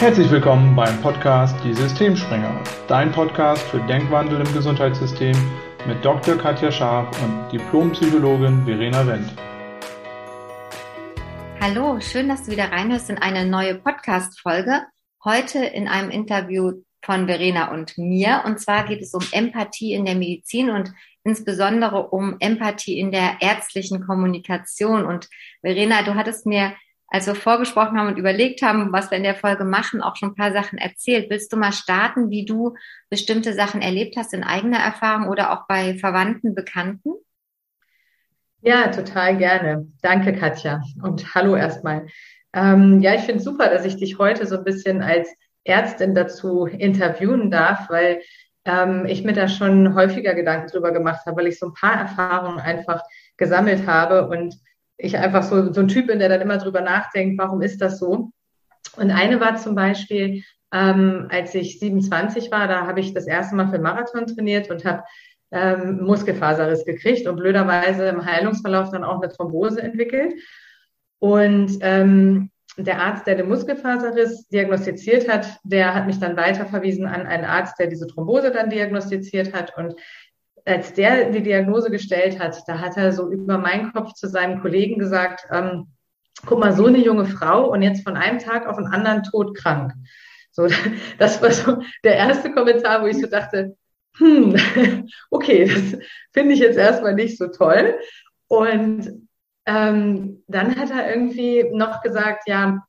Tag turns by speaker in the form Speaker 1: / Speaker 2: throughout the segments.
Speaker 1: Herzlich willkommen beim Podcast Die Systemspringer, dein Podcast für Denkwandel im Gesundheitssystem mit Dr. Katja Scharf und Diplompsychologin Verena Wendt.
Speaker 2: Hallo, schön, dass du wieder reinhörst in eine neue Podcast-Folge. Heute in einem Interview von Verena und mir. Und zwar geht es um Empathie in der Medizin und insbesondere um Empathie in der ärztlichen Kommunikation. Und Verena, du hattest mir als wir vorgesprochen haben und überlegt haben, was wir in der Folge machen, auch schon ein paar Sachen erzählt. Willst du mal starten, wie du bestimmte Sachen erlebt hast in eigener Erfahrung oder auch bei Verwandten, Bekannten?
Speaker 3: Ja, total gerne. Danke, Katja. Und hallo erstmal. Ähm, ja, ich finde super, dass ich dich heute so ein bisschen als Ärztin dazu interviewen darf, weil ähm, ich mir da schon häufiger Gedanken drüber gemacht habe, weil ich so ein paar Erfahrungen einfach gesammelt habe und ich einfach so, so ein Typ bin, der dann immer drüber nachdenkt, warum ist das so? Und eine war zum Beispiel, ähm, als ich 27 war, da habe ich das erste Mal für Marathon trainiert und habe ähm, Muskelfaserriss gekriegt und blöderweise im Heilungsverlauf dann auch eine Thrombose entwickelt. Und ähm, der Arzt, der den Muskelfaserriss diagnostiziert hat, der hat mich dann weiterverwiesen an einen Arzt, der diese Thrombose dann diagnostiziert hat. Und als der die Diagnose gestellt hat, da hat er so über meinen Kopf zu seinem Kollegen gesagt, ähm, guck mal, so eine junge Frau und jetzt von einem Tag auf den anderen todkrank. So, das war so der erste Kommentar, wo ich so dachte, hm, okay, das finde ich jetzt erstmal nicht so toll. Und ähm, dann hat er irgendwie noch gesagt, ja,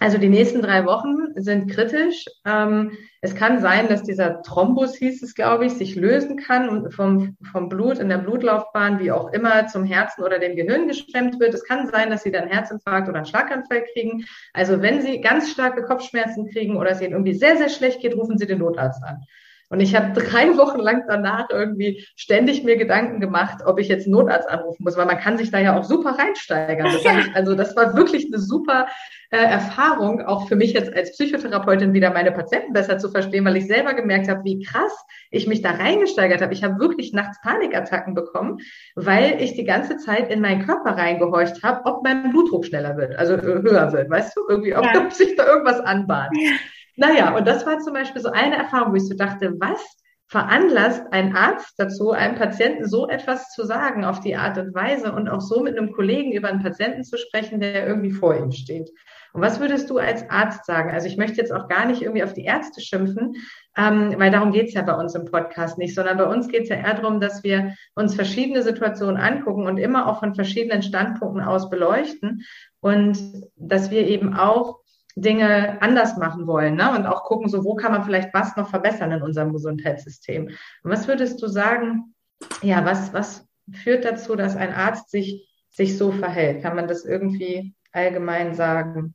Speaker 3: also die nächsten drei Wochen sind kritisch. Ähm, es kann sein, dass dieser Thrombus, hieß es, glaube ich, sich lösen kann und vom, vom Blut in der Blutlaufbahn, wie auch immer, zum Herzen oder dem Gehirn geschwemmt wird. Es kann sein, dass Sie dann Herzinfarkt oder einen Schlaganfall kriegen. Also wenn Sie ganz starke Kopfschmerzen kriegen oder es Ihnen irgendwie sehr, sehr schlecht geht, rufen Sie den Notarzt an. Und ich habe drei Wochen lang danach irgendwie ständig mir Gedanken gemacht, ob ich jetzt Notarzt anrufen muss, weil man kann sich da ja auch super reinsteigern. Das ja. ich, also das war wirklich eine super äh, Erfahrung, auch für mich jetzt als Psychotherapeutin wieder meine Patienten besser zu verstehen, weil ich selber gemerkt habe, wie krass ich mich da reingesteigert habe. Ich habe wirklich nachts Panikattacken bekommen, weil ich die ganze Zeit in meinen Körper reingehorcht habe, ob mein Blutdruck schneller wird, also äh, höher wird, weißt du, irgendwie, ob, ja. sich da irgendwas anbahnt. Ja. Naja, und das war zum Beispiel so eine Erfahrung, wo ich so dachte, was veranlasst ein Arzt dazu, einem Patienten so etwas zu sagen auf die Art und Weise und auch so mit einem Kollegen über einen Patienten zu sprechen, der irgendwie vor ihm steht. Und was würdest du als Arzt sagen? Also ich möchte jetzt auch gar nicht irgendwie auf die Ärzte schimpfen, ähm, weil darum geht's ja bei uns im Podcast nicht, sondern bei uns geht's ja eher darum, dass wir uns verschiedene Situationen angucken und immer auch von verschiedenen Standpunkten aus beleuchten und dass wir eben auch Dinge anders machen wollen ne? und auch gucken, so wo kann man vielleicht was noch verbessern in unserem Gesundheitssystem. Und was würdest du sagen, ja, was, was führt dazu, dass ein Arzt sich, sich so verhält? Kann man das irgendwie allgemein sagen?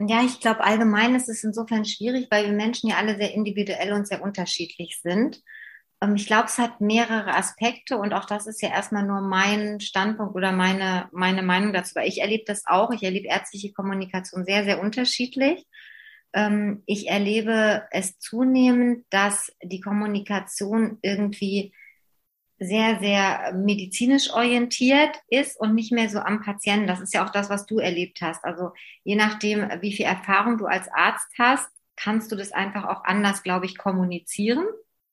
Speaker 2: Ja, ich glaube, allgemein ist es insofern schwierig, weil wir Menschen ja alle sehr individuell und sehr unterschiedlich sind. Ähm, ich glaube, es hat mehrere Aspekte und auch das ist ja erstmal nur mein Standpunkt oder meine, meine Meinung dazu. Weil ich erlebe das auch. Ich erlebe ärztliche Kommunikation sehr, sehr unterschiedlich. Ähm, ich erlebe es zunehmend, dass die Kommunikation irgendwie sehr, sehr medizinisch orientiert ist und nicht mehr so am Patienten. Das ist ja auch das, was du erlebt hast. Also je nachdem, wie viel Erfahrung du als Arzt hast, kannst du das einfach auch anders, glaube ich, kommunizieren.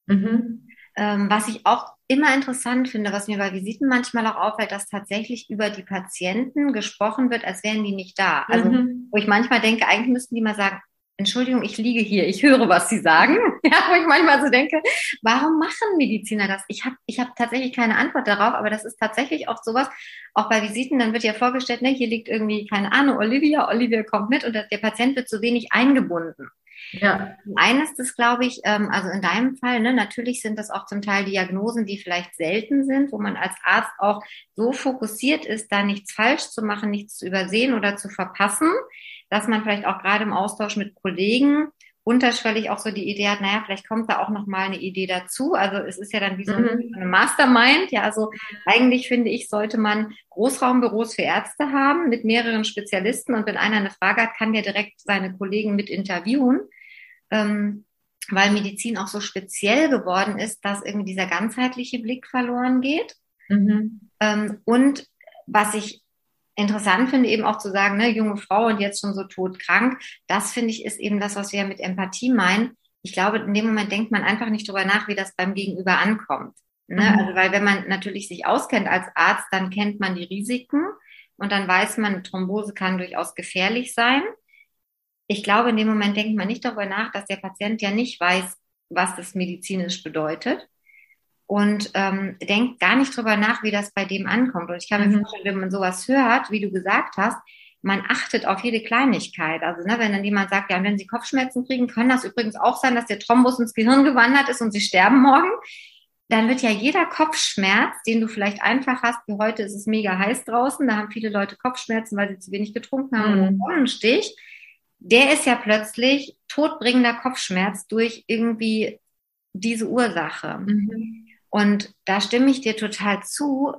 Speaker 2: Mhm. Ähm, was ich auch immer interessant finde, was mir bei Visiten manchmal auch auffällt, dass tatsächlich über die Patienten gesprochen wird, als wären die nicht da. Also, mhm. wo ich manchmal denke, eigentlich müssten die mal sagen, Entschuldigung, ich liege hier, ich höre, was Sie sagen. Ja, wo ich manchmal so denke, warum machen Mediziner das? Ich habe ich hab tatsächlich keine Antwort darauf, aber das ist tatsächlich auch sowas, auch bei Visiten, dann wird ja vorgestellt, ne, hier liegt irgendwie, keine Ahnung, Olivia, Olivia kommt mit und der Patient wird zu wenig eingebunden. Ja. Eines ist, glaube ich, ähm, also in deinem Fall, ne, natürlich sind das auch zum Teil Diagnosen, die vielleicht selten sind, wo man als Arzt auch so fokussiert ist, da nichts falsch zu machen, nichts zu übersehen oder zu verpassen, dass man vielleicht auch gerade im Austausch mit Kollegen unterschwellig auch so die Idee hat, naja, vielleicht kommt da auch noch mal eine Idee dazu. Also es ist ja dann wie so mhm. eine Mastermind. Ja, also eigentlich finde ich, sollte man Großraumbüros für Ärzte haben mit mehreren Spezialisten und wenn einer eine Frage hat, kann der direkt seine Kollegen mit interviewen ähm, weil Medizin auch so speziell geworden ist, dass irgendwie dieser ganzheitliche Blick verloren geht. Mhm. Ähm, und was ich interessant finde eben auch zu sagen, ne, junge Frau und jetzt schon so todkrank, das finde ich ist eben das, was wir mit Empathie meinen. Ich glaube, in dem Moment denkt man einfach nicht drüber nach, wie das beim Gegenüber ankommt. Ne? Mhm. Also, weil wenn man natürlich sich auskennt als Arzt, dann kennt man die Risiken und dann weiß man, Thrombose kann durchaus gefährlich sein. Ich glaube, in dem Moment denkt man nicht darüber nach, dass der Patient ja nicht weiß, was das medizinisch bedeutet und ähm, denkt gar nicht drüber nach, wie das bei dem ankommt. Und ich kann mir mhm. vorstellen, wenn man sowas hört, wie du gesagt hast, man achtet auf jede Kleinigkeit. Also ne, wenn dann jemand sagt, ja, wenn Sie Kopfschmerzen kriegen, kann das übrigens auch sein, dass der Thrombus ins Gehirn gewandert ist und Sie sterben morgen. Dann wird ja jeder Kopfschmerz, den du vielleicht einfach hast, wie heute ist es mega heiß draußen, da haben viele Leute Kopfschmerzen, weil sie zu wenig getrunken haben mhm. und einen Sonnenstich, der ist ja plötzlich todbringender Kopfschmerz durch irgendwie diese Ursache. Mhm. Und da stimme ich dir total zu.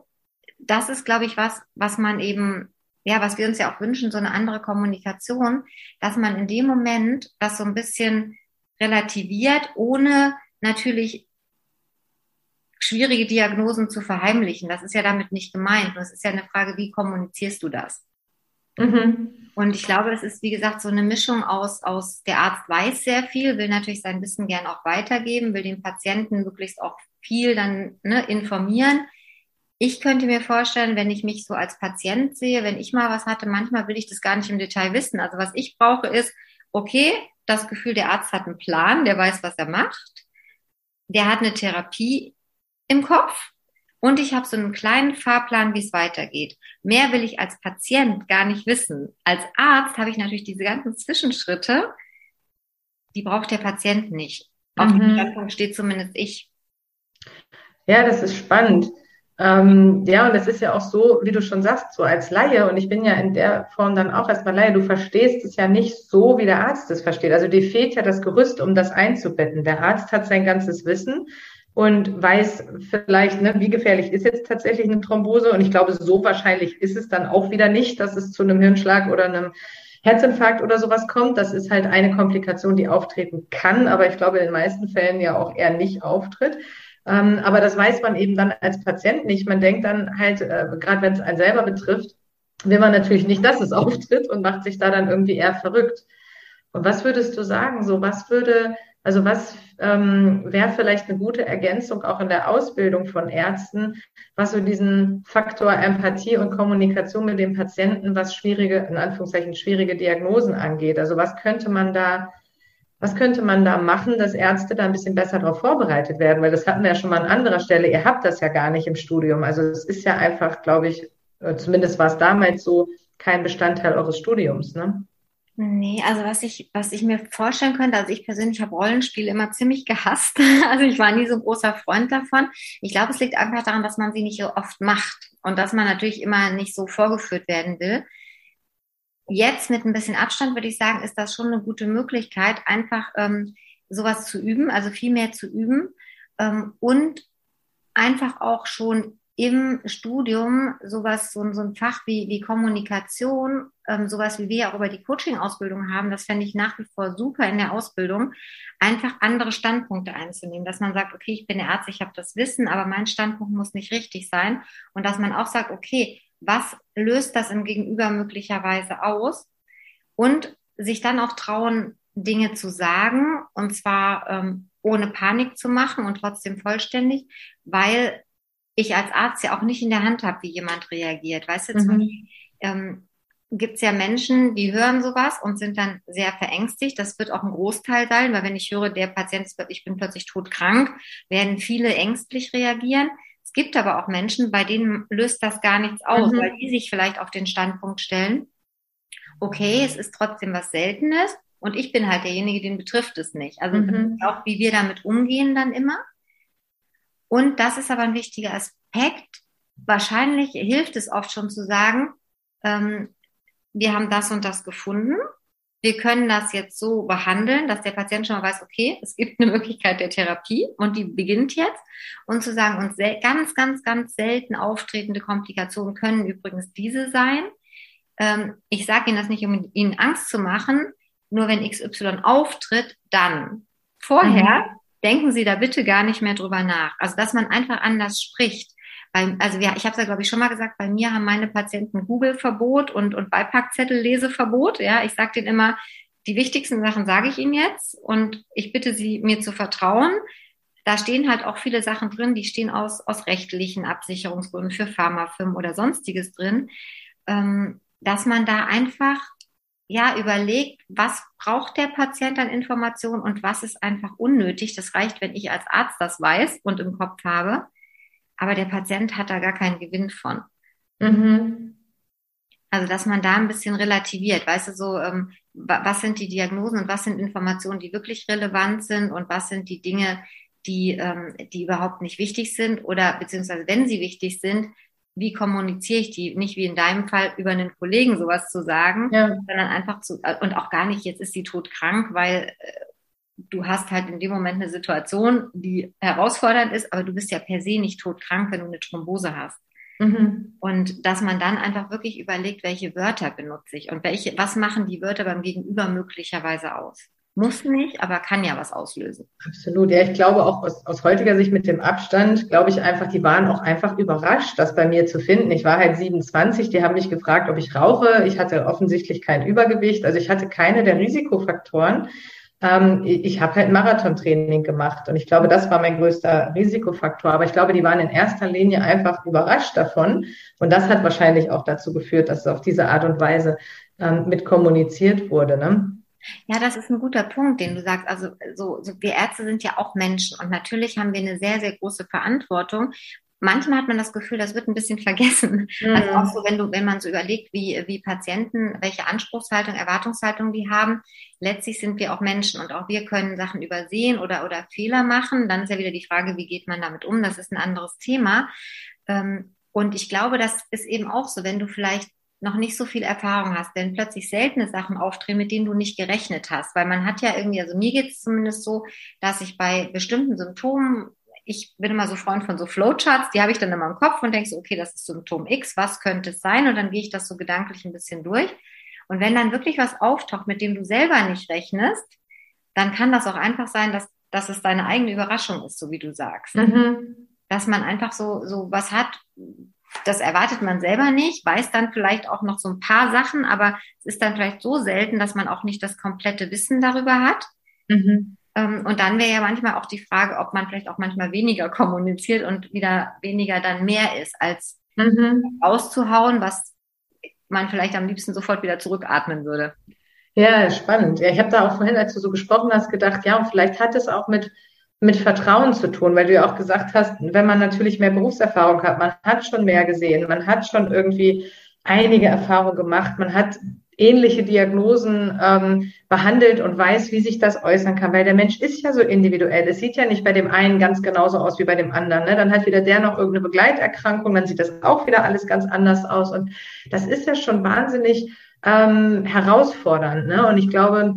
Speaker 2: Das ist, glaube ich, was, was man eben, ja, was wir uns ja auch wünschen, so eine andere Kommunikation, dass man in dem Moment das so ein bisschen relativiert, ohne natürlich schwierige Diagnosen zu verheimlichen. Das ist ja damit nicht gemeint. Das ist ja eine Frage, wie kommunizierst du das? Mhm. Und ich glaube, es ist, wie gesagt, so eine Mischung aus, aus der Arzt weiß sehr viel, will natürlich sein Wissen gern auch weitergeben, will den Patienten möglichst auch viel dann ne, informieren. Ich könnte mir vorstellen, wenn ich mich so als Patient sehe, wenn ich mal was hatte, manchmal will ich das gar nicht im Detail wissen. Also was ich brauche ist, okay, das Gefühl, der Arzt hat einen Plan, der weiß, was er macht. Der hat eine Therapie im Kopf und ich habe so einen kleinen Fahrplan, wie es weitergeht. Mehr will ich als Patient gar nicht wissen. Als Arzt habe ich natürlich diese ganzen Zwischenschritte, die braucht der Patient nicht. Auf mhm. dem Standpunkt steht zumindest ich.
Speaker 3: Ja, das ist spannend. Ähm, ja, und es ist ja auch so, wie du schon sagst, so als Laie, und ich bin ja in der Form dann auch erstmal Laie, du verstehst es ja nicht so, wie der Arzt es versteht. Also dir fehlt ja das Gerüst, um das einzubetten. Der Arzt hat sein ganzes Wissen und weiß vielleicht, ne, wie gefährlich ist jetzt tatsächlich eine Thrombose. Und ich glaube, so wahrscheinlich ist es dann auch wieder nicht, dass es zu einem Hirnschlag oder einem Herzinfarkt oder sowas kommt. Das ist halt eine Komplikation, die auftreten kann, aber ich glaube in den meisten Fällen ja auch eher nicht auftritt. Ähm, aber das weiß man eben dann als Patient nicht. Man denkt dann halt, äh, gerade wenn es einen selber betrifft, will man natürlich nicht, dass es auftritt und macht sich da dann irgendwie eher verrückt. Und was würdest du sagen? So, was würde, also was ähm, wäre vielleicht eine gute Ergänzung auch in der Ausbildung von Ärzten, was so diesen Faktor Empathie und Kommunikation mit dem Patienten, was schwierige, in Anführungszeichen schwierige Diagnosen angeht? Also was könnte man da was könnte man da machen, dass Ärzte da ein bisschen besser darauf vorbereitet werden? Weil das hatten wir ja schon mal an anderer Stelle. Ihr habt das ja gar nicht im Studium. Also es ist ja einfach, glaube ich, äh, zumindest war es damals so, kein Bestandteil eures Studiums, ne?
Speaker 2: Nee, also was ich, was ich mir vorstellen könnte, also ich persönlich habe Rollenspiele immer ziemlich gehasst. Also ich war nie so ein großer Freund davon. Ich glaube, es liegt einfach daran, dass man sie nicht so oft macht und dass man natürlich immer nicht so vorgeführt werden will jetzt mit ein bisschen Abstand würde ich sagen, ist das schon eine gute Möglichkeit, einfach ähm, sowas zu üben, also viel mehr zu üben ähm, und einfach auch schon im Studium sowas, so, so ein Fach wie, wie Kommunikation, ähm, sowas wie wir auch über die Coaching-Ausbildung haben, das fände ich nach wie vor super in der Ausbildung, einfach andere Standpunkte einzunehmen, dass man sagt, okay, ich bin der Arzt, ich habe das Wissen, aber mein Standpunkt muss nicht richtig sein. Und dass man auch sagt, okay, was löst das im Gegenüber möglicherweise aus? Und sich dann auch trauen, Dinge zu sagen und zwar ähm, ohne Panik zu machen und trotzdem vollständig, weil ich als Arzt ja auch nicht in der Hand habe, wie jemand reagiert. Weißt du, mhm. ähm, gibt es ja Menschen, die hören sowas und sind dann sehr verängstigt. Das wird auch ein Großteil sein, weil wenn ich höre, der Patient ist, ich bin plötzlich todkrank, werden viele ängstlich reagieren. Es gibt aber auch Menschen, bei denen löst das gar nichts aus, mhm. weil die sich vielleicht auf den Standpunkt stellen, okay, es ist trotzdem was Seltenes und ich bin halt derjenige, den betrifft es nicht. Also mhm. auch, wie wir damit umgehen dann immer. Und das ist aber ein wichtiger Aspekt. Wahrscheinlich hilft es oft schon zu sagen, ähm, wir haben das und das gefunden wir können das jetzt so behandeln, dass der Patient schon mal weiß, okay, es gibt eine Möglichkeit der Therapie und die beginnt jetzt. Und zu sagen, uns ganz, ganz, ganz selten auftretende Komplikationen können übrigens diese sein. Ähm, ich sage Ihnen das nicht, um Ihnen Angst zu machen, nur wenn XY auftritt, dann. Vorher mhm. Denken Sie da bitte gar nicht mehr drüber nach. Also, dass man einfach anders spricht. Bei, also ja, ich habe es ja, glaube ich, schon mal gesagt, bei mir haben meine Patienten Google-Verbot und, und Beipackzettel-Leseverbot. Ja, ich sage denen immer, die wichtigsten Sachen sage ich Ihnen jetzt und ich bitte Sie, mir zu vertrauen. Da stehen halt auch viele Sachen drin, die stehen aus, aus rechtlichen Absicherungsgründen für Pharmafirmen oder sonstiges drin, ähm, dass man da einfach ja überlegt, was braucht der Patient an Informationen und was ist einfach unnötig. Das reicht, wenn ich als Arzt das weiß und im Kopf habe, aber der Patient hat da gar keinen Gewinn von. Mhm. Also, dass man da ein bisschen relativiert, weißt du, so, ähm, was sind die Diagnosen und was sind Informationen, die wirklich relevant sind und was sind die Dinge, die, ähm, die überhaupt nicht wichtig sind oder beziehungsweise wenn sie wichtig sind, wie kommuniziere ich die? Nicht wie in deinem Fall über einen Kollegen sowas zu sagen, ja. sondern einfach zu, und auch gar nicht, jetzt ist sie todkrank, weil äh, du hast halt in dem Moment eine Situation, die herausfordernd ist, aber du bist ja per se nicht todkrank, wenn du eine Thrombose hast. Mhm. Und dass man dann einfach wirklich überlegt, welche Wörter benutze ich und welche, was machen die Wörter beim Gegenüber möglicherweise aus. Muss nicht, aber kann ja was auslösen.
Speaker 3: Absolut. Ja, ich glaube auch aus, aus heutiger Sicht mit dem Abstand, glaube ich einfach, die waren auch einfach überrascht, das bei mir zu finden. Ich war halt 27, die haben mich gefragt, ob ich rauche. Ich hatte offensichtlich kein Übergewicht, also ich hatte keine der Risikofaktoren. Ähm, ich habe halt Marathontraining gemacht und ich glaube, das war mein größter Risikofaktor. Aber ich glaube, die waren in erster Linie einfach überrascht davon. Und das hat wahrscheinlich auch dazu geführt, dass es auf diese Art und Weise ähm, mit kommuniziert wurde. Ne?
Speaker 2: Ja, das ist ein guter Punkt, den du sagst. Also so, so wir Ärzte sind ja auch Menschen und natürlich haben wir eine sehr, sehr große Verantwortung. Manchmal hat man das Gefühl, das wird ein bisschen vergessen. Mhm. Also auch so, wenn du, wenn man so überlegt, wie, wie Patienten, welche Anspruchshaltung, Erwartungshaltung die haben. Letztlich sind wir auch Menschen und auch wir können Sachen übersehen oder, oder Fehler machen. Dann ist ja wieder die Frage, wie geht man damit um? Das ist ein anderes Thema. Ähm, und ich glaube, das ist eben auch so, wenn du vielleicht noch nicht so viel Erfahrung hast, wenn plötzlich seltene Sachen auftreten, mit denen du nicht gerechnet hast. Weil man hat ja irgendwie, also mir geht es zumindest so, dass ich bei bestimmten Symptomen, ich bin immer so Freund von so Flowcharts, die habe ich dann immer im Kopf und denke so, okay, das ist Symptom X, was könnte es sein? Und dann gehe ich das so gedanklich ein bisschen durch. Und wenn dann wirklich was auftaucht, mit dem du selber nicht rechnest, dann kann das auch einfach sein, dass, dass es deine eigene Überraschung ist, so wie du sagst. Mhm. Dass man einfach so, so was hat, das erwartet man selber nicht, weiß dann vielleicht auch noch so ein paar Sachen, aber es ist dann vielleicht so selten, dass man auch nicht das komplette Wissen darüber hat. Mhm. Ähm, und dann wäre ja manchmal auch die Frage, ob man vielleicht auch manchmal weniger kommuniziert und wieder weniger dann mehr ist, als mhm. auszuhauen, was man vielleicht am liebsten sofort wieder zurückatmen würde.
Speaker 3: Ja, spannend. Ja, ich habe da auch vorhin, als du so gesprochen hast, gedacht, ja, und vielleicht hat es auch mit mit Vertrauen zu tun, weil du ja auch gesagt hast, wenn man natürlich mehr Berufserfahrung hat, man hat schon mehr gesehen, man hat schon irgendwie einige Erfahrungen gemacht, man hat ähnliche Diagnosen ähm, behandelt und weiß, wie sich das äußern kann, weil der Mensch ist ja so individuell. Es sieht ja nicht bei dem einen ganz genauso aus wie bei dem anderen. Ne? Dann hat wieder der noch irgendeine Begleiterkrankung, dann sieht das auch wieder alles ganz anders aus. Und das ist ja schon wahnsinnig ähm, herausfordernd. Ne? Und ich glaube,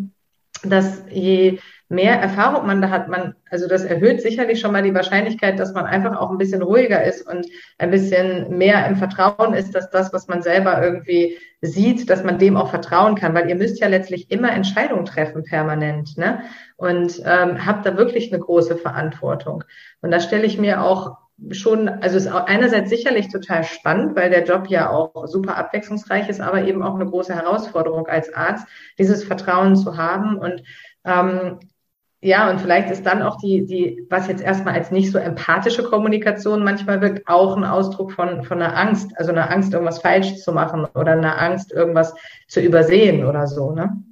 Speaker 3: dass je mehr Erfahrung man da hat, man, also das erhöht sicherlich schon mal die Wahrscheinlichkeit, dass man einfach auch ein bisschen ruhiger ist und ein bisschen mehr im Vertrauen ist, dass das, was man selber irgendwie sieht, dass man dem auch vertrauen kann, weil ihr müsst ja letztlich immer Entscheidungen treffen permanent, ne? Und ähm, habt da wirklich eine große Verantwortung. Und da stelle ich mir auch schon, also ist einerseits sicherlich total spannend, weil der Job ja auch super abwechslungsreich ist, aber eben auch eine große Herausforderung als Arzt, dieses Vertrauen zu haben und ähm, ja, und vielleicht ist dann auch die, die, was jetzt erstmal als nicht so empathische Kommunikation manchmal wirkt, auch ein Ausdruck von, von einer Angst, also einer Angst, irgendwas falsch zu machen oder einer Angst, irgendwas zu übersehen oder so, ne?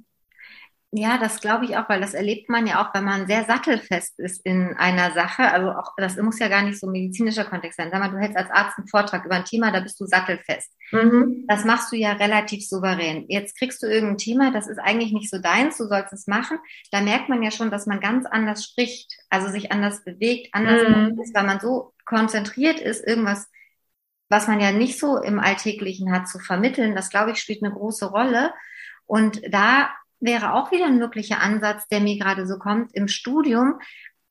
Speaker 2: Ja, das glaube ich auch, weil das erlebt man ja auch, wenn man sehr sattelfest ist in einer Sache. Also auch, das muss ja gar nicht so medizinischer Kontext sein. Sag mal, du hältst als Arzt einen Vortrag über ein Thema, da bist du sattelfest. Mhm. Das machst du ja relativ souverän. Jetzt kriegst du irgendein Thema, das ist eigentlich nicht so deins, du sollst es machen. Da merkt man ja schon, dass man ganz anders spricht, also sich anders bewegt, anders mhm. ist, weil man so konzentriert ist, irgendwas was man ja nicht so im Alltäglichen hat, zu vermitteln, das glaube ich spielt eine große Rolle. Und da wäre auch wieder ein möglicher Ansatz, der mir gerade so kommt, im Studium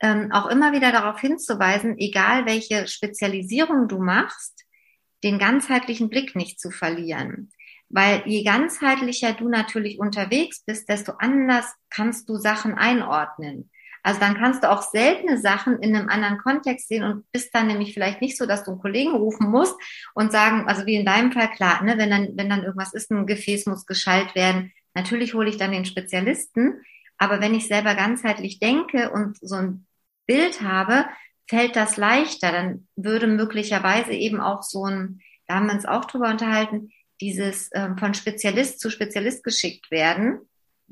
Speaker 2: ähm, auch immer wieder darauf hinzuweisen, egal welche Spezialisierung du machst, den ganzheitlichen Blick nicht zu verlieren. Weil je ganzheitlicher du natürlich unterwegs bist, desto anders kannst du Sachen einordnen. Also dann kannst du auch seltene Sachen in einem anderen Kontext sehen und bist dann nämlich vielleicht nicht so, dass du einen Kollegen rufen musst und sagen, also wie in deinem Fall, klar, ne, wenn dann, wenn dann irgendwas ist, ein Gefäß muss geschallt werden, natürlich hole ich dann den Spezialisten. Aber wenn ich selber ganzheitlich denke und so ein Bild habe, fällt das leichter. Dann würde möglicherweise eben auch so ein, da haben wir uns auch drüber unterhalten, dieses ähm, von Spezialist zu Spezialist geschickt werden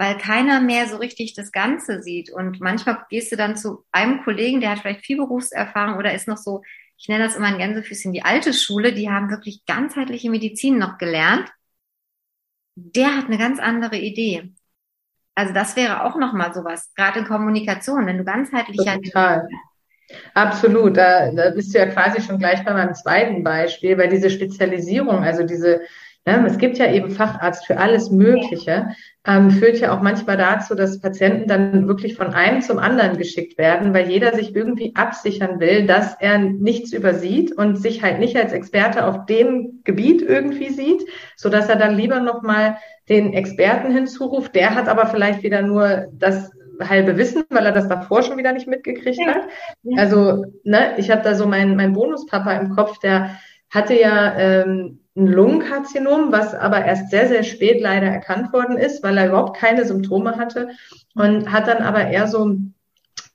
Speaker 2: weil keiner mehr so richtig das Ganze sieht. Und manchmal gehst du dann zu einem Kollegen, der hat vielleicht viel Berufserfahrung oder ist noch so, ich nenne das immer ein Gänsefüßchen, die alte Schule, die haben wirklich ganzheitliche Medizin noch gelernt. Der hat eine ganz andere Idee. Also das wäre auch nochmal sowas, gerade in Kommunikation, wenn du ganzheitlich
Speaker 3: Total. Absolut, da, da bist du ja quasi schon gleich bei meinem zweiten Beispiel, weil diese Spezialisierung, also diese es gibt ja eben Facharzt für alles Mögliche, ähm, führt ja auch manchmal dazu, dass Patienten dann wirklich von einem zum anderen geschickt werden, weil jeder sich irgendwie absichern will, dass er nichts übersieht und sich halt nicht als Experte auf dem Gebiet irgendwie sieht, so dass er dann lieber nochmal den Experten hinzuruft. Der hat aber vielleicht wieder nur das halbe Wissen, weil er das davor schon wieder nicht mitgekriegt hat. Also, ne, ich habe da so meinen mein Bonuspapa im Kopf, der hatte ja ähm, ein Lungenkarzinom, was aber erst sehr, sehr spät leider erkannt worden ist, weil er überhaupt keine Symptome hatte und hat dann aber eher so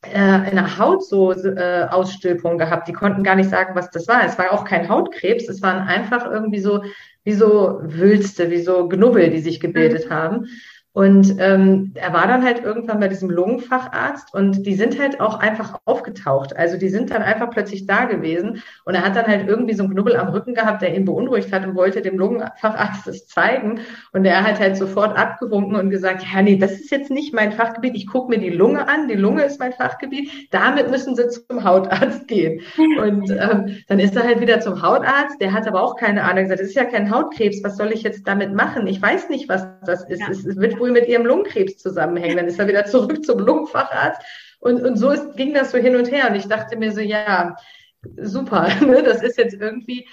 Speaker 3: äh, eine Haut so äh, Ausstülpung gehabt. Die konnten gar nicht sagen, was das war. Es war auch kein Hautkrebs, es waren einfach irgendwie so wie so Wülste, wie so Knubbel, die sich gebildet mhm. haben. Und ähm, er war dann halt irgendwann bei diesem Lungenfacharzt und die sind halt auch einfach aufgetaucht. Also die sind dann einfach plötzlich da gewesen und er hat dann halt irgendwie so einen Knubbel am Rücken gehabt, der ihn beunruhigt hat und wollte dem Lungenfacharzt das zeigen. Und er hat halt sofort abgewunken und gesagt, ja, nee, das ist jetzt nicht mein Fachgebiet. Ich gucke mir die Lunge an. Die Lunge ist mein Fachgebiet. Damit müssen Sie zum Hautarzt gehen. Und ähm, dann ist er halt wieder zum Hautarzt. Der hat aber auch keine Ahnung gesagt, das ist ja kein Hautkrebs. Was soll ich jetzt damit machen? Ich weiß nicht, was das ist. Ja. Es, wird wohl mit ihrem Lungenkrebs zusammenhängen. Dann ist er wieder zurück zum Lungenfacharzt. Und, und so ist, ging das so hin und her. Und ich dachte mir so, ja, super, ne? das ist jetzt irgendwie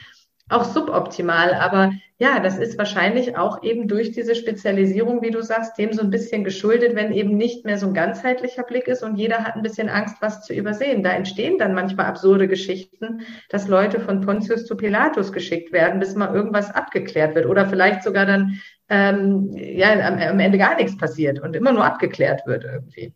Speaker 3: auch suboptimal. Aber ja, das ist wahrscheinlich auch eben durch diese Spezialisierung, wie du sagst, dem so ein bisschen geschuldet, wenn eben nicht mehr so ein ganzheitlicher Blick ist und jeder hat ein bisschen Angst, was zu übersehen. Da entstehen dann manchmal absurde Geschichten, dass Leute von Pontius zu Pilatus geschickt werden, bis mal irgendwas abgeklärt wird oder vielleicht sogar dann ähm, ja, am, am Ende gar nichts passiert und immer nur abgeklärt wird irgendwie.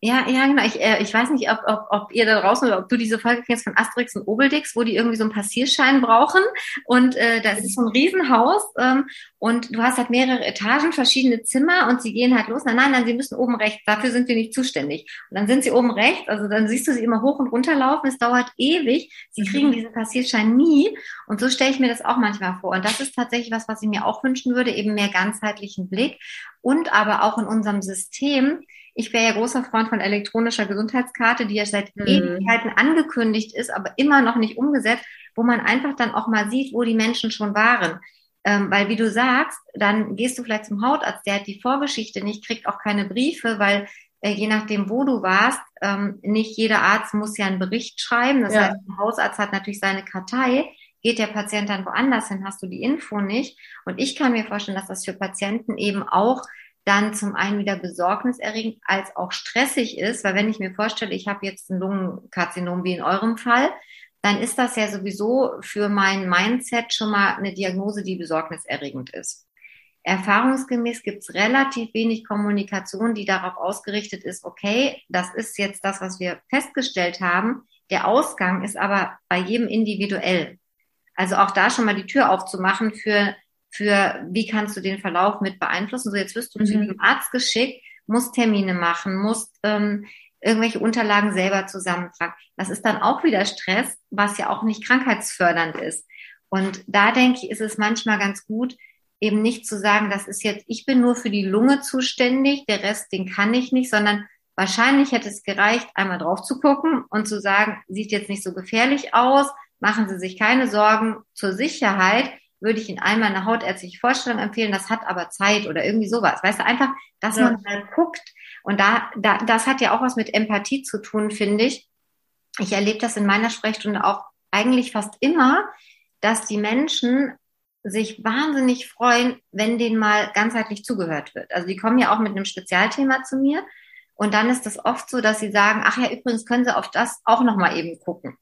Speaker 2: Ja, ja, genau. Ich, äh, ich weiß nicht, ob, ob, ob ihr da draußen oder ob du diese Folge kennst von Asterix und Obelix, wo die irgendwie so einen Passierschein brauchen. Und äh, das ist so ein Riesenhaus ähm, und du hast halt mehrere Etagen, verschiedene Zimmer und sie gehen halt los. Nein, nein, nein, sie müssen oben rechts, dafür sind wir nicht zuständig. Und dann sind sie oben rechts, also dann siehst du sie immer hoch und runter laufen. Es dauert ewig. Sie mhm. kriegen diesen Passierschein nie. Und so stelle ich mir das auch manchmal vor. Und das ist tatsächlich was, was ich mir auch wünschen würde, eben mehr ganzheitlichen Blick und aber auch in unserem System ich wäre ja großer Freund von elektronischer Gesundheitskarte, die ja seit mhm. Ewigkeiten angekündigt ist, aber immer noch nicht umgesetzt, wo man einfach dann auch mal sieht, wo die Menschen schon waren. Ähm, weil wie du sagst, dann gehst du vielleicht zum Hautarzt, der hat die Vorgeschichte nicht, kriegt auch keine Briefe, weil äh, je nachdem, wo du warst, ähm, nicht jeder Arzt muss ja einen Bericht schreiben. Das ja. heißt, der Hausarzt hat natürlich seine Kartei. Geht der Patient dann woanders hin, hast du die Info nicht. Und ich kann mir vorstellen, dass das für Patienten eben auch dann zum einen wieder besorgniserregend als auch stressig ist, weil wenn ich mir vorstelle, ich habe jetzt ein Lungenkarzinom wie in eurem Fall, dann ist das ja sowieso für mein Mindset schon mal eine Diagnose, die besorgniserregend ist. Erfahrungsgemäß gibt es relativ wenig Kommunikation, die darauf ausgerichtet ist, okay, das ist jetzt das, was wir festgestellt haben. Der Ausgang ist aber bei jedem individuell. Also auch da schon mal die Tür aufzumachen für für wie kannst du den Verlauf mit beeinflussen. So, jetzt wirst du mhm. zu einem Arzt geschickt, musst Termine machen, musst ähm, irgendwelche Unterlagen selber zusammentragen. Das ist dann auch wieder Stress, was ja auch nicht krankheitsfördernd ist. Und da denke ich, ist es manchmal ganz gut, eben nicht zu sagen, das ist jetzt, ich bin nur für die Lunge zuständig, der Rest, den kann ich nicht, sondern wahrscheinlich hätte es gereicht, einmal drauf zu gucken und zu sagen, sieht jetzt nicht so gefährlich aus, machen Sie sich keine Sorgen zur Sicherheit würde ich Ihnen einmal eine hautärztliche Vorstellung empfehlen, das hat aber Zeit oder irgendwie sowas. Weißt du, einfach, dass ja. man mal guckt. Und da, da, das hat ja auch was mit Empathie zu tun, finde ich. Ich erlebe das in meiner Sprechstunde auch eigentlich fast immer, dass die Menschen sich wahnsinnig freuen, wenn denen mal ganzheitlich zugehört wird. Also die kommen ja auch mit einem Spezialthema zu mir Und dann ist es oft so, dass sie sagen, ach ja, übrigens können Sie auf das auch nochmal eben gucken.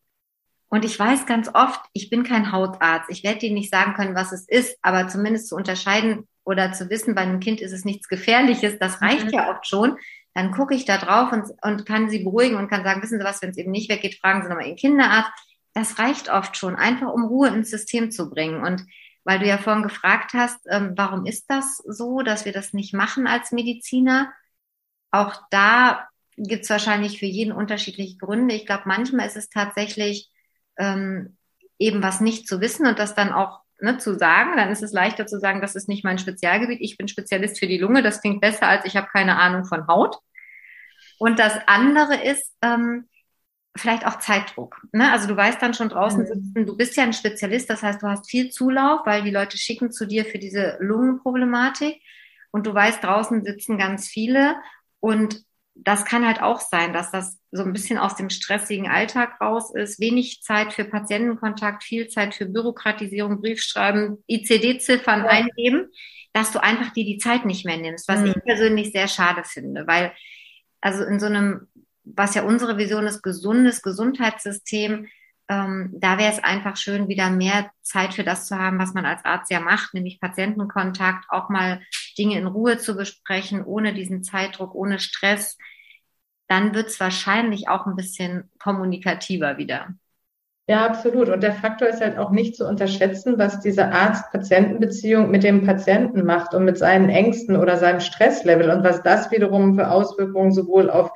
Speaker 2: Und ich weiß ganz oft, ich bin kein Hautarzt. Ich werde Ihnen nicht sagen können, was es ist, aber zumindest zu unterscheiden oder zu wissen, bei einem Kind ist es nichts Gefährliches, das reicht mhm. ja oft schon. Dann gucke ich da drauf und, und kann sie beruhigen und kann sagen, wissen Sie was, wenn es eben nicht weggeht, fragen Sie nochmal Ihren Kinderarzt. Das reicht oft schon, einfach um Ruhe ins System zu bringen. Und weil du ja vorhin gefragt hast, ähm, warum ist das so, dass wir das nicht machen als Mediziner? Auch da gibt es wahrscheinlich für jeden unterschiedliche Gründe. Ich glaube, manchmal ist es tatsächlich ähm, eben was nicht zu wissen und das dann auch ne, zu sagen. Dann ist es leichter zu sagen, das ist nicht mein Spezialgebiet. Ich bin Spezialist für die Lunge. Das klingt besser, als ich habe keine Ahnung von Haut. Und das andere ist ähm, vielleicht auch Zeitdruck. Ne? Also du weißt dann schon draußen mhm. sitzen, du bist ja ein Spezialist, das heißt, du hast viel Zulauf, weil die Leute schicken zu dir für diese Lungenproblematik. Und du weißt, draußen sitzen ganz viele. Und das kann halt auch sein, dass das so ein bisschen aus dem stressigen Alltag raus ist. Wenig Zeit für Patientenkontakt, viel Zeit für Bürokratisierung, Briefschreiben, ICD-Ziffern ja. eingeben, dass du einfach dir die Zeit nicht mehr nimmst, was mhm. ich persönlich sehr schade finde, weil also in so einem, was ja unsere Vision ist, gesundes Gesundheitssystem, ähm, da wäre es einfach schön, wieder mehr Zeit für das zu haben, was man als Arzt ja macht, nämlich Patientenkontakt, auch mal Dinge in Ruhe zu besprechen, ohne diesen Zeitdruck, ohne Stress. Dann wird es wahrscheinlich auch ein bisschen kommunikativer wieder.
Speaker 3: Ja, absolut. Und der Faktor ist halt auch nicht zu unterschätzen, was diese Arzt-Patienten-Beziehung mit dem Patienten macht und mit seinen Ängsten oder seinem Stresslevel und was das wiederum für Auswirkungen sowohl auf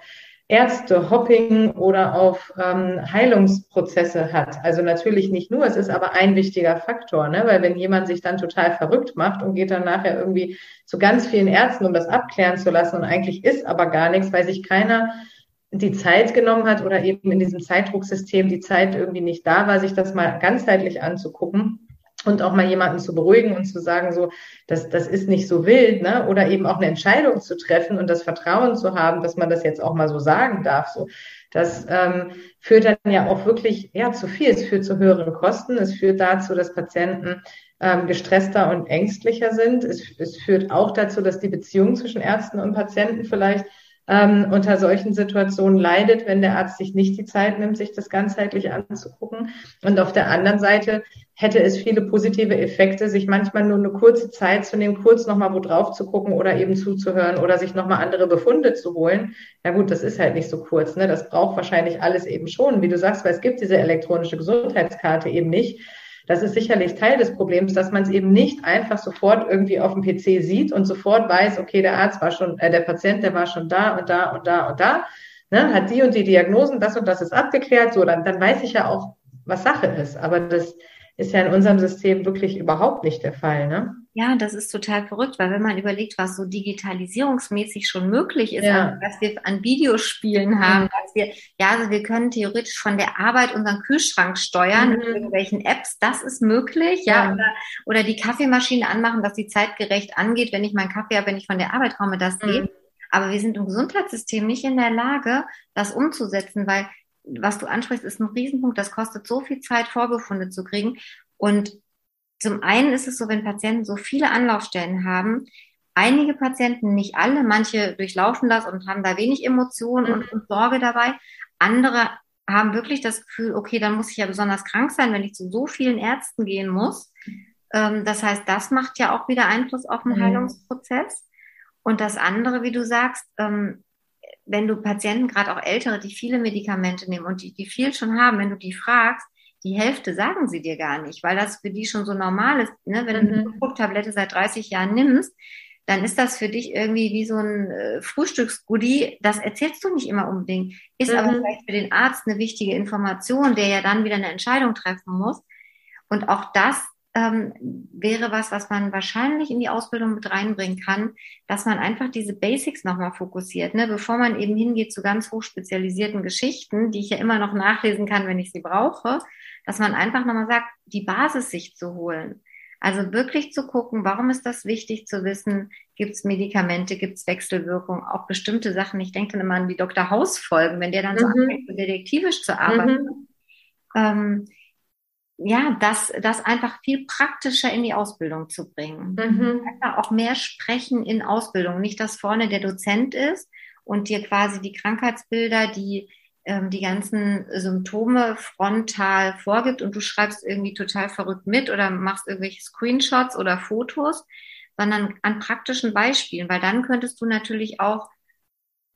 Speaker 3: Ärzte, Hopping oder auf ähm, Heilungsprozesse hat. Also natürlich nicht nur, es ist aber ein wichtiger Faktor, ne? weil wenn jemand sich dann total verrückt macht und geht dann nachher irgendwie zu ganz vielen Ärzten, um das abklären zu lassen und eigentlich ist aber gar nichts, weil sich keiner die Zeit genommen hat oder eben in diesem Zeitdrucksystem die Zeit irgendwie nicht da war, sich das mal ganzheitlich anzugucken und auch mal jemanden zu beruhigen und zu sagen, so, das, das ist nicht so wild, ne? Oder eben auch eine Entscheidung zu treffen und das Vertrauen zu haben, dass man das jetzt auch mal so sagen darf. So, das ähm, führt dann ja auch wirklich ja zu viel. Es führt zu höheren Kosten. Es führt dazu, dass Patienten ähm, gestresster und ängstlicher sind. Es, es führt auch dazu, dass die Beziehung zwischen Ärzten und Patienten vielleicht ähm, unter solchen Situationen leidet, wenn der Arzt sich nicht die Zeit nimmt, sich das ganzheitlich anzugucken. Und auf der anderen Seite hätte es viele positive Effekte, sich manchmal nur eine kurze Zeit zu nehmen, kurz nochmal wo drauf zu gucken oder eben zuzuhören oder sich nochmal andere Befunde zu holen. Ja gut, das ist halt nicht so kurz. Ne? Das braucht wahrscheinlich alles eben schon, wie du sagst, weil es gibt diese elektronische Gesundheitskarte eben nicht. Das ist sicherlich Teil des Problems, dass man es eben nicht einfach sofort irgendwie auf dem PC sieht und sofort weiß, okay, der Arzt war schon, äh, der Patient, der war schon da und da und da und da, ne, hat die und die Diagnosen, das und das ist abgeklärt, so, dann, dann weiß ich ja auch, was Sache ist. Aber das ist ja in unserem System wirklich überhaupt nicht der Fall, ne?
Speaker 2: Ja, das ist total verrückt, weil wenn man überlegt, was so digitalisierungsmäßig schon möglich ist, ja. also, was wir an Videospielen haben, mhm. dass wir, ja, also wir können theoretisch von der Arbeit unseren Kühlschrank steuern mhm. mit irgendwelchen Apps, das ist möglich, ja, ja. Oder, oder, die Kaffeemaschine anmachen, dass sie zeitgerecht angeht, wenn ich meinen Kaffee habe, wenn ich von der Arbeit komme, das mhm. geht. Aber wir sind im Gesundheitssystem nicht in der Lage, das umzusetzen, weil was du ansprichst, ist ein Riesenpunkt. Das kostet so viel Zeit, Vorbefunde zu kriegen. Und zum einen ist es so, wenn Patienten so viele Anlaufstellen haben, einige Patienten, nicht alle, manche durchlaufen das und haben da wenig Emotionen mhm. und, und, Sorge dabei. Andere haben wirklich das Gefühl, okay, dann muss ich ja besonders krank sein, wenn ich zu so vielen Ärzten gehen muss. Ähm, das heißt, das macht ja auch wieder Einfluss auf den mhm. Heilungsprozess. Und das andere, wie du sagst, ähm, wenn du Patienten, gerade auch ältere, die viele Medikamente nehmen und die, die viel schon haben, wenn du die fragst, die Hälfte sagen sie dir gar nicht, weil das für die schon so normal ist. Ne? Wenn mhm. du eine Blutdrucktablette seit 30 Jahren nimmst, dann ist das für dich irgendwie wie so ein äh, Frühstücksgoodie. Das erzählst du nicht immer unbedingt. Ist mhm. aber vielleicht für den Arzt eine wichtige Information, der ja dann wieder eine Entscheidung treffen muss. Und auch das ähm, wäre was, was man wahrscheinlich in die Ausbildung mit reinbringen kann, dass man einfach diese Basics nochmal fokussiert, ne? bevor man eben hingeht zu ganz hochspezialisierten Geschichten, die ich ja immer noch nachlesen kann, wenn ich sie brauche, dass man einfach nochmal sagt, die Basis sich zu holen. Also wirklich zu gucken, warum ist das wichtig zu wissen? Gibt es Medikamente, gibt es Wechselwirkungen, auch bestimmte Sachen. Ich denke dann immer an die Dr. Haus-Folgen, wenn der dann mhm. so anfängt, so detektivisch zu arbeiten. Mhm. Ähm, ja, das, das einfach viel praktischer in die Ausbildung zu bringen. Mhm. Einfach auch mehr sprechen in Ausbildung. Nicht, dass vorne der Dozent ist und dir quasi die Krankheitsbilder, die die ganzen Symptome frontal vorgibt und du schreibst irgendwie total verrückt mit oder machst irgendwelche Screenshots oder Fotos, sondern an praktischen Beispielen, weil dann könntest du natürlich auch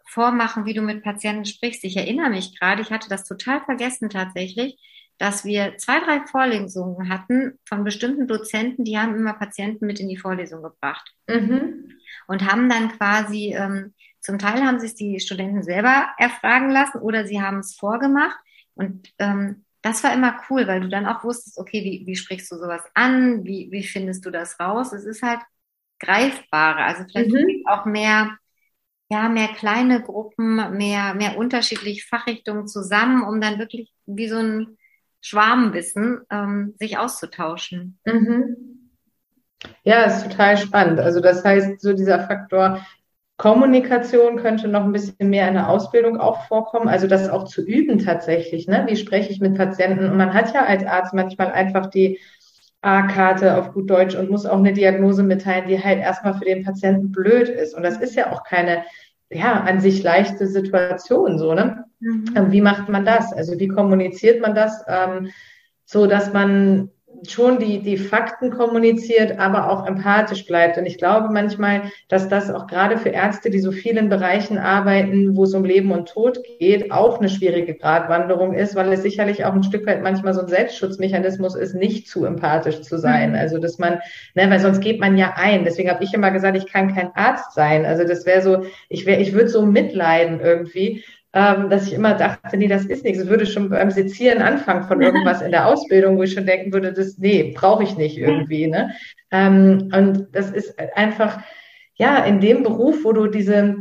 Speaker 2: vormachen, wie du mit Patienten sprichst. Ich erinnere mich gerade, ich hatte das total vergessen tatsächlich, dass wir zwei, drei Vorlesungen hatten von bestimmten Dozenten, die haben immer Patienten mit in die Vorlesung gebracht. Mhm. Und haben dann quasi ähm, zum Teil haben sich die Studenten selber erfragen lassen oder sie haben es vorgemacht. Und ähm, das war immer cool, weil du dann auch wusstest, okay, wie, wie sprichst du sowas an? Wie, wie findest du das raus? Es ist halt greifbarer. Also vielleicht mhm. auch mehr, ja, mehr kleine Gruppen, mehr, mehr unterschiedliche Fachrichtungen zusammen, um dann wirklich wie so ein Schwarmwissen ähm, sich auszutauschen.
Speaker 3: Mhm. Ja, ist total spannend. Also das heißt, so dieser Faktor, Kommunikation könnte noch ein bisschen mehr in der Ausbildung auch vorkommen, also das auch zu üben tatsächlich. Ne? Wie spreche ich mit Patienten? Und man hat ja als Arzt manchmal einfach die A-Karte auf gut Deutsch und muss auch eine Diagnose mitteilen, die halt erstmal für den Patienten blöd ist. Und das ist ja auch keine, ja, an sich leichte Situation, so, ne? Mhm. Wie macht man das? Also wie kommuniziert man das, ähm, so dass man schon die, die Fakten kommuniziert, aber auch empathisch bleibt. Und ich glaube manchmal, dass das auch gerade für Ärzte, die so vielen Bereichen arbeiten, wo es um Leben und Tod geht, auch eine schwierige Gratwanderung ist, weil es sicherlich auch ein Stück weit manchmal so ein Selbstschutzmechanismus ist, nicht zu empathisch zu sein. Mhm. Also, dass man, ne, weil sonst geht man ja ein. Deswegen habe ich immer gesagt, ich kann kein Arzt sein. Also, das wäre so, ich wäre, ich würde so mitleiden irgendwie ähm, dass ich immer dachte, nee, das ist nichts. Ich würde schon beim Sezieren anfangen von irgendwas in der Ausbildung, wo ich schon denken würde, das, nee, brauche ich nicht irgendwie. Ne? Ähm, und das ist einfach, ja, in dem Beruf, wo du diese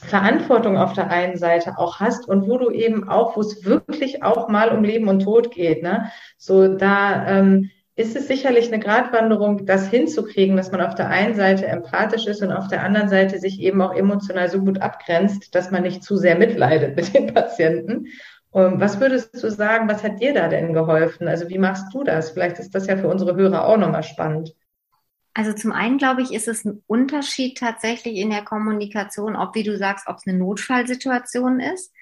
Speaker 3: Verantwortung auf der einen Seite auch hast und wo du eben auch, wo es wirklich auch mal um Leben und Tod geht, ne? So da ähm, ist es sicherlich eine Gratwanderung, das hinzukriegen, dass man auf der einen Seite empathisch ist und auf der anderen Seite sich eben auch emotional so gut abgrenzt, dass man nicht zu sehr mitleidet mit den Patienten. Und was würdest du sagen, was hat dir da denn geholfen? Also wie machst du das? Vielleicht ist das ja für unsere Hörer auch nochmal spannend.
Speaker 2: Also zum einen glaube ich, ist es ein Unterschied tatsächlich in der Kommunikation, ob wie du sagst, ob es eine Notfallsituation ist,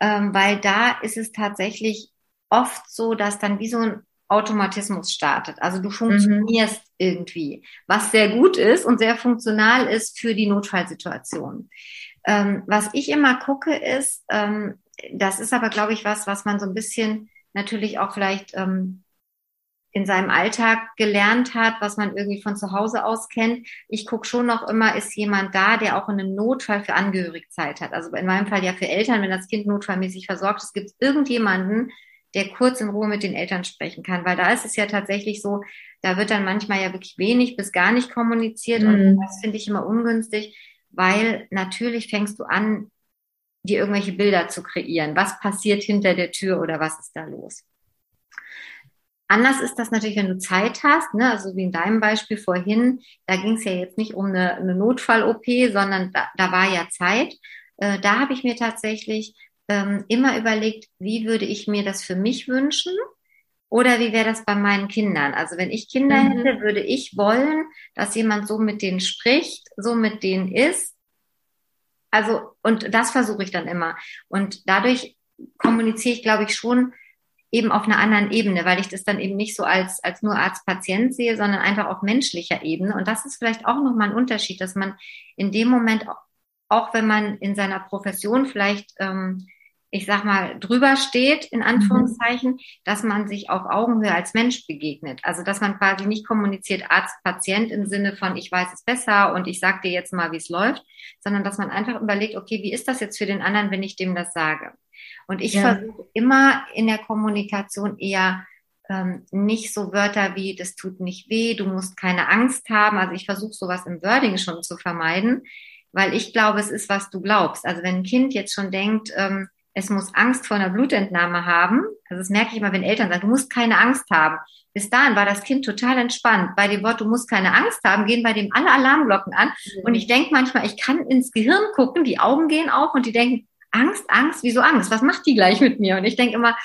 Speaker 2: ähm, weil da ist es tatsächlich oft so, dass dann wie so ein Automatismus startet. Also du funktionierst mhm. irgendwie, was sehr gut ist und sehr funktional ist für die Notfallsituation. Ähm, was ich immer gucke ist, ähm, das ist aber, glaube ich, was, was man so ein bisschen natürlich auch vielleicht ähm, in seinem Alltag gelernt hat, was man irgendwie von zu Hause aus kennt. Ich gucke schon noch immer, ist jemand da, der auch in einem Notfall für Angehörige Zeit hat. Also in meinem Fall ja für Eltern, wenn das Kind notfallmäßig versorgt ist, gibt es irgendjemanden, der kurz in Ruhe mit den Eltern sprechen kann. Weil da ist es ja tatsächlich so, da wird dann manchmal ja wirklich wenig bis gar nicht kommuniziert. Mhm. Und das finde ich immer ungünstig, weil natürlich fängst du an, dir irgendwelche Bilder zu kreieren. Was passiert hinter der Tür oder was ist da los? Anders ist das natürlich, wenn du Zeit hast, ne? also wie in deinem Beispiel vorhin, da ging es ja jetzt nicht um eine, eine Notfall-OP, sondern da, da war ja Zeit. Äh, da habe ich mir tatsächlich ähm, immer überlegt, wie würde ich mir das für mich wünschen oder wie wäre das bei meinen Kindern? Also wenn ich Kinder mhm. hätte, würde ich wollen, dass jemand so mit denen spricht, so mit denen ist. Also, und das versuche ich dann immer. Und dadurch kommuniziere ich, glaube ich, schon eben auf einer anderen Ebene, weil ich das dann eben nicht so als, als nur Arzt-Patient sehe, sondern einfach auf menschlicher Ebene. Und das ist vielleicht auch nochmal ein Unterschied, dass man in dem Moment, auch wenn man in seiner Profession vielleicht ähm, ich sag mal, drüber steht, in Anführungszeichen, mhm. dass man sich auf Augenhöhe als Mensch begegnet. Also, dass man quasi nicht kommuniziert Arzt-Patient im Sinne von, ich weiß es besser und ich sag dir jetzt mal, wie es läuft, sondern dass man einfach überlegt, okay, wie ist das jetzt für den anderen, wenn ich dem das sage? Und ich ja. versuche immer in der Kommunikation eher ähm, nicht so Wörter wie, das tut nicht weh, du musst keine Angst haben. Also ich versuche sowas im Wording schon zu vermeiden, weil ich glaube, es ist, was du glaubst. Also wenn ein Kind jetzt schon denkt, ähm, es muss Angst vor einer Blutentnahme haben. Also das merke ich immer, wenn Eltern sagen, du musst keine Angst haben. Bis dahin war das Kind total entspannt. Bei dem Wort, du musst keine Angst haben, gehen bei dem alle Alarmglocken an. Mhm. Und ich denke manchmal, ich kann ins Gehirn gucken, die Augen gehen auf und die denken, Angst, Angst, wieso Angst? Was macht die gleich mit mir? Und ich denke immer,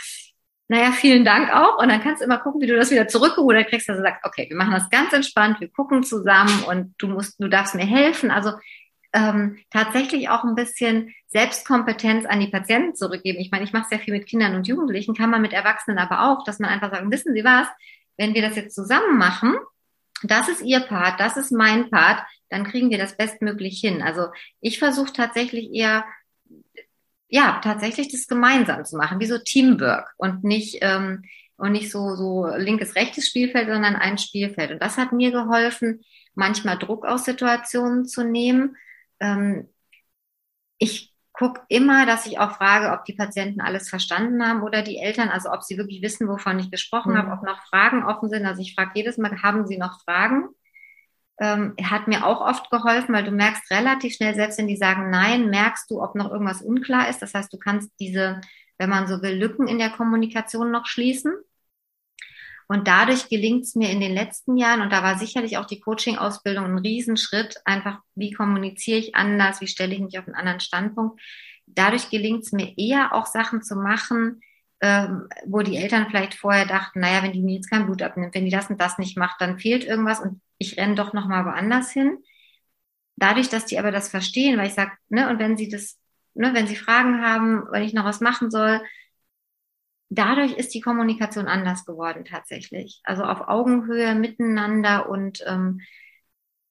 Speaker 2: naja, vielen Dank auch. Und dann kannst du immer gucken, wie du das wieder zurückgerudert kriegst, dass du sagst, okay, wir machen das ganz entspannt, wir gucken zusammen und du musst, du darfst mir helfen. Also ähm, tatsächlich auch ein bisschen Selbstkompetenz an die Patienten zurückgeben. Ich meine, ich mache sehr viel mit Kindern und Jugendlichen, kann man mit Erwachsenen aber auch, dass man einfach sagt, wissen Sie was, wenn wir das jetzt zusammen machen, das ist Ihr Part, das ist mein Part, dann kriegen wir das bestmöglich hin. Also ich versuche tatsächlich eher, ja, tatsächlich das gemeinsam zu machen, wie so Teamwork und nicht, ähm, und nicht so, so linkes, rechtes Spielfeld, sondern ein Spielfeld. Und das hat mir geholfen, manchmal Druck aus Situationen zu nehmen. Ähm, ich gucke immer, dass ich auch frage, ob die Patienten alles verstanden haben oder die Eltern, also ob sie wirklich wissen, wovon ich gesprochen mhm. habe, ob noch Fragen offen sind. Also ich frage jedes Mal, haben sie noch Fragen? Ähm, hat mir auch oft geholfen, weil du merkst relativ schnell, selbst wenn die sagen Nein, merkst du, ob noch irgendwas unklar ist. Das heißt, du kannst diese, wenn man so will, Lücken in der Kommunikation noch schließen. Und dadurch gelingt es mir in den letzten Jahren, und da war sicherlich auch die Coaching-Ausbildung ein Riesenschritt, einfach, wie kommuniziere ich anders, wie stelle ich mich auf einen anderen Standpunkt. Dadurch gelingt es mir eher auch Sachen zu machen, ähm, wo die Eltern vielleicht vorher dachten, naja, wenn die mir jetzt kein Blut abnimmt, wenn die das und das nicht macht, dann fehlt irgendwas und ich renne doch nochmal woanders hin. Dadurch, dass die aber das verstehen, weil ich sage, ne, und wenn sie das, ne, wenn sie Fragen haben, wenn ich noch was machen soll, dadurch ist die Kommunikation anders geworden tatsächlich. Also auf Augenhöhe miteinander und ähm,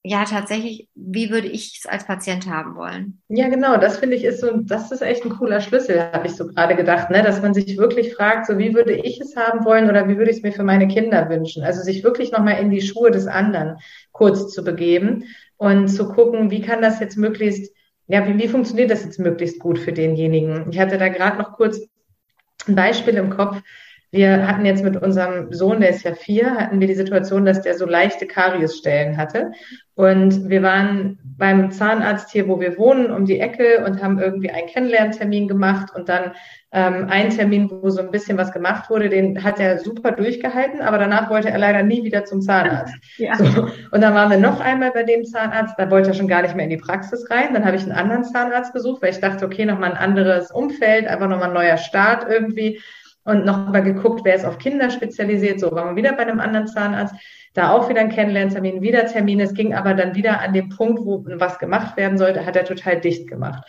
Speaker 2: ja, tatsächlich, wie würde ich es als Patient haben wollen?
Speaker 3: Ja, genau, das finde ich ist so, das ist echt ein cooler Schlüssel, habe ich so gerade gedacht, ne? dass man sich wirklich fragt, so wie würde ich es haben wollen oder wie würde ich es mir für meine Kinder wünschen? Also sich wirklich nochmal in die Schuhe des anderen kurz zu begeben und zu gucken, wie kann das jetzt möglichst, ja, wie, wie funktioniert das jetzt möglichst gut für denjenigen? Ich hatte da gerade noch kurz ein Beispiel im Kopf. Wir hatten jetzt mit unserem Sohn, der ist ja vier, hatten wir die Situation, dass der so leichte Kariesstellen hatte. Und wir waren beim Zahnarzt hier, wo wir wohnen, um die Ecke und haben irgendwie einen Kennenlerntermin gemacht und dann ähm, einen Termin, wo so ein bisschen was gemacht wurde, den hat er super durchgehalten, aber danach wollte er leider nie wieder zum Zahnarzt. Ja. So. Und dann waren wir noch einmal bei dem Zahnarzt, da wollte er schon gar nicht mehr in die Praxis rein. Dann habe ich einen anderen Zahnarzt gesucht, weil ich dachte, okay, nochmal ein anderes Umfeld, einfach nochmal ein neuer Start irgendwie. Und nochmal geguckt, wer ist auf Kinder spezialisiert. So waren wir wieder bei einem anderen Zahnarzt. Da auch wieder ein Kennenlerntermin, wieder Termin. Es ging aber dann wieder an dem Punkt, wo was gemacht werden sollte, hat er total dicht gemacht.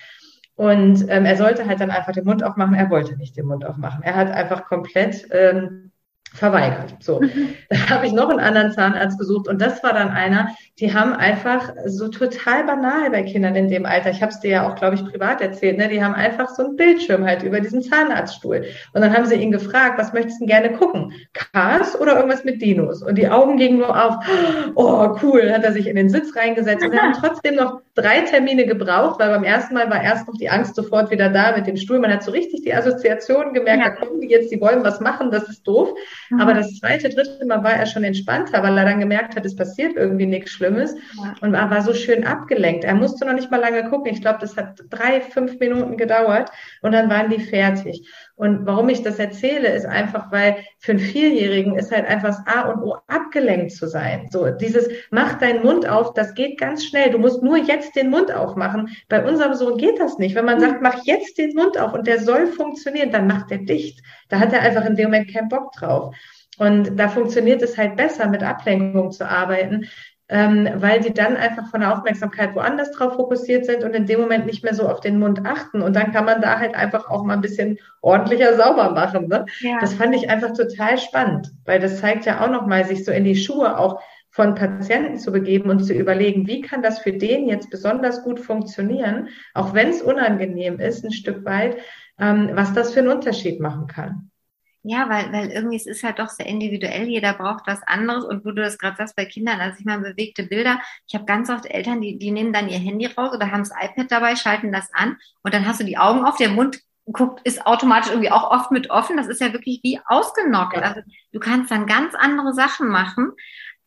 Speaker 3: Und ähm, er sollte halt dann einfach den Mund aufmachen. Er wollte nicht den Mund aufmachen. Er hat einfach komplett ähm, verweigert. So, mhm. da habe ich noch einen anderen Zahnarzt gesucht und das war dann einer, die haben einfach so total banal bei Kindern in dem Alter. Ich habe es dir ja auch, glaube ich, privat erzählt. Ne? Die haben einfach so einen Bildschirm halt über diesen Zahnarztstuhl und dann haben sie ihn gefragt, was möchtest du denn gerne gucken? Cars oder irgendwas mit Dinos? Und die Augen gingen nur auf. Oh, cool, hat er sich in den Sitz reingesetzt und hat trotzdem noch drei Termine gebraucht, weil beim ersten Mal war erst noch die Angst sofort wieder da mit dem Stuhl. Man hat so richtig die Assoziation gemerkt, ja. da kommen die jetzt, die wollen was machen, das ist doof. Mhm. Aber das zweite, dritte Mal war er schon entspannter, weil er dann gemerkt hat, es passiert irgendwie nichts Schlimmes ja. und war, war so schön abgelenkt. Er musste noch nicht mal lange gucken. Ich glaube, das hat drei, fünf Minuten gedauert und dann waren die fertig. Und warum ich das erzähle, ist einfach, weil für einen Vierjährigen ist halt einfach das A und O abgelenkt zu sein. So, dieses, mach deinen Mund auf, das geht ganz schnell. Du musst nur jetzt den Mund aufmachen. Bei unserem Sohn geht das nicht. Wenn man sagt, mach jetzt den Mund auf und der soll funktionieren, dann macht er dicht. Da hat er einfach in dem Moment keinen Bock drauf. Und da funktioniert es halt besser, mit Ablenkung zu arbeiten, ähm, weil sie dann einfach von der Aufmerksamkeit woanders drauf fokussiert sind und in dem Moment nicht mehr so auf den Mund achten. Und dann kann man da halt einfach auch mal ein bisschen ordentlicher sauber machen. Ne? Ja. Das fand ich einfach total spannend, weil das zeigt ja auch nochmal, sich so in die Schuhe auch von Patienten zu begeben und zu überlegen, wie kann das für den jetzt besonders gut funktionieren, auch wenn es unangenehm ist, ein Stück weit, ähm, was das für einen Unterschied machen kann.
Speaker 2: Ja, weil, weil irgendwie es ist halt doch sehr individuell. Jeder braucht was anderes. Und wo du das gerade sagst bei Kindern, also ich meine, bewegte Bilder. Ich habe ganz oft Eltern, die, die nehmen dann ihr Handy raus oder haben das iPad dabei, schalten das an und dann hast du die Augen auf, der Mund guckt, ist automatisch irgendwie auch oft mit offen. Das ist ja wirklich wie ausgenockt. Also du kannst dann ganz andere Sachen machen.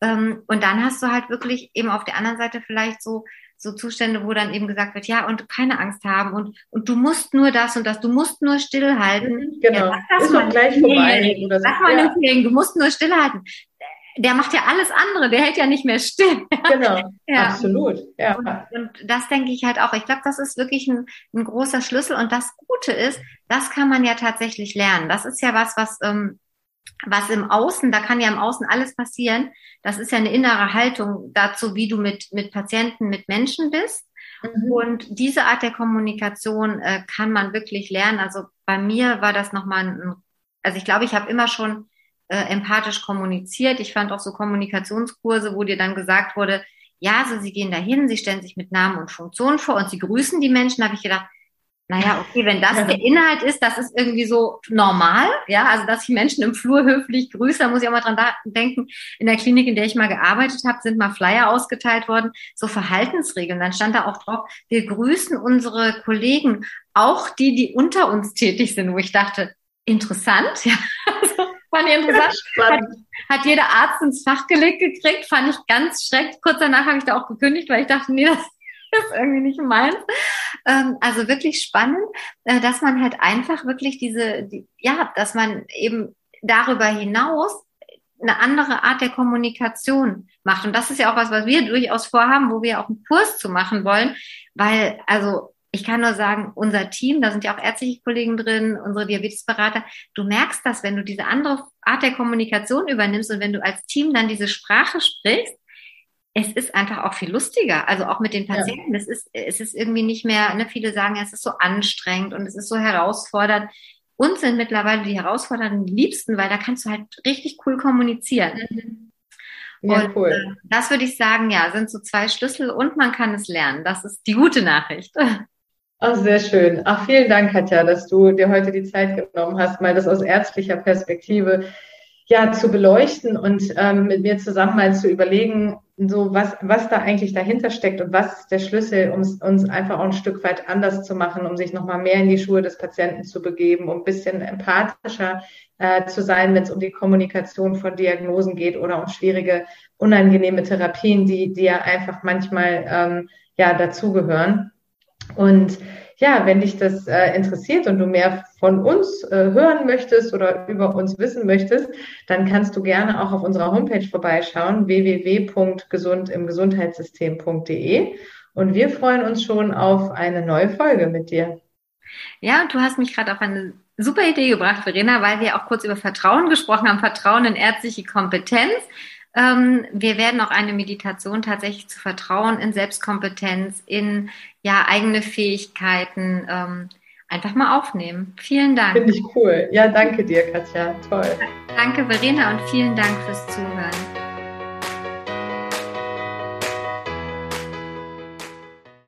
Speaker 2: Ähm, und dann hast du halt wirklich eben auf der anderen Seite vielleicht so so Zustände, wo dann eben gesagt wird, ja, und keine Angst haben und, und du musst nur das und das, du musst nur stillhalten.
Speaker 3: Mhm, genau. Ja, das ist doch gleich vorbei.
Speaker 2: Oder sag mal ja. Kollegen, du musst nur stillhalten. Der macht ja alles andere, der hält ja nicht mehr still.
Speaker 3: Genau, ja. absolut. Ja.
Speaker 2: Und, und das denke ich halt auch. Ich glaube, das ist wirklich ein, ein großer Schlüssel. Und das Gute ist, das kann man ja tatsächlich lernen. Das ist ja was, was ähm, was im Außen, da kann ja im Außen alles passieren. Das ist ja eine innere Haltung dazu, wie du mit, mit Patienten, mit Menschen bist. Mhm. Und diese Art der Kommunikation äh, kann man wirklich lernen. Also bei mir war das nochmal ein, also ich glaube, ich habe immer schon äh, empathisch kommuniziert. Ich fand auch so Kommunikationskurse, wo dir dann gesagt wurde, ja, so sie gehen dahin, sie stellen sich mit Namen und Funktionen vor und sie grüßen die Menschen. Da habe ich gedacht, naja, okay, wenn das der Inhalt ist, das ist irgendwie so normal, ja, also dass ich Menschen im Flur höflich grüße, da muss ich auch mal dran denken, in der Klinik, in der ich mal gearbeitet habe, sind mal Flyer ausgeteilt worden, so Verhaltensregeln, dann stand da auch drauf, wir grüßen unsere Kollegen, auch die, die unter uns tätig sind, wo ich dachte, interessant, ja, also, fand ich interessant, hat, hat jeder Arzt ins Fach gelegt gekriegt, fand ich ganz schrecklich, kurz danach habe ich da auch gekündigt, weil ich dachte, nee, das ist irgendwie nicht meins. Ähm, also wirklich spannend, äh, dass man halt einfach wirklich diese, die, ja, dass man eben darüber hinaus eine andere Art der Kommunikation macht. Und das ist ja auch was, was wir durchaus vorhaben, wo wir auch einen Kurs zu machen wollen, weil, also, ich kann nur sagen, unser Team, da sind ja auch ärztliche Kollegen drin, unsere Diabetesberater, du merkst das, wenn du diese andere Art der Kommunikation übernimmst und wenn du als Team dann diese Sprache sprichst, es ist einfach auch viel lustiger. Also auch mit den Patienten. Ja. Es ist, es ist irgendwie nicht mehr, ne, viele sagen, es ist so anstrengend und es ist so herausfordernd. Uns sind mittlerweile die herausfordernden liebsten, weil da kannst du halt richtig cool kommunizieren. Mhm. Ja, und, cool. Äh, das würde ich sagen, ja, sind so zwei Schlüssel und man kann es lernen. Das ist die gute Nachricht.
Speaker 3: Ach, sehr schön. Ach, vielen Dank, Katja, dass du dir heute die Zeit genommen hast, mal das aus ärztlicher Perspektive ja zu beleuchten und ähm, mit mir zusammen mal zu überlegen, so was, was da eigentlich dahinter steckt und was ist der Schlüssel, um uns einfach auch ein Stück weit anders zu machen, um sich nochmal mehr in die Schuhe des Patienten zu begeben, um ein bisschen empathischer äh, zu sein, wenn es um die Kommunikation von Diagnosen geht oder um schwierige, unangenehme Therapien, die, die ja einfach manchmal ähm, ja dazugehören. Und ja, wenn dich das äh, interessiert und du mehr von uns äh, hören möchtest oder über uns wissen möchtest, dann kannst du gerne auch auf unserer Homepage vorbeischauen, www.gesundimgesundheitssystem.de. Und wir freuen uns schon auf eine neue Folge mit dir.
Speaker 2: Ja, und du hast mich gerade auf eine super Idee gebracht, Verena, weil wir auch kurz über Vertrauen gesprochen haben, Vertrauen in ärztliche Kompetenz. Ähm, wir werden auch eine Meditation tatsächlich zu Vertrauen in Selbstkompetenz, in ja eigene Fähigkeiten ähm, einfach mal aufnehmen. Vielen Dank.
Speaker 3: Finde ich cool. Ja, danke dir, Katja. Toll.
Speaker 2: Danke, Verena, und vielen Dank fürs Zuhören.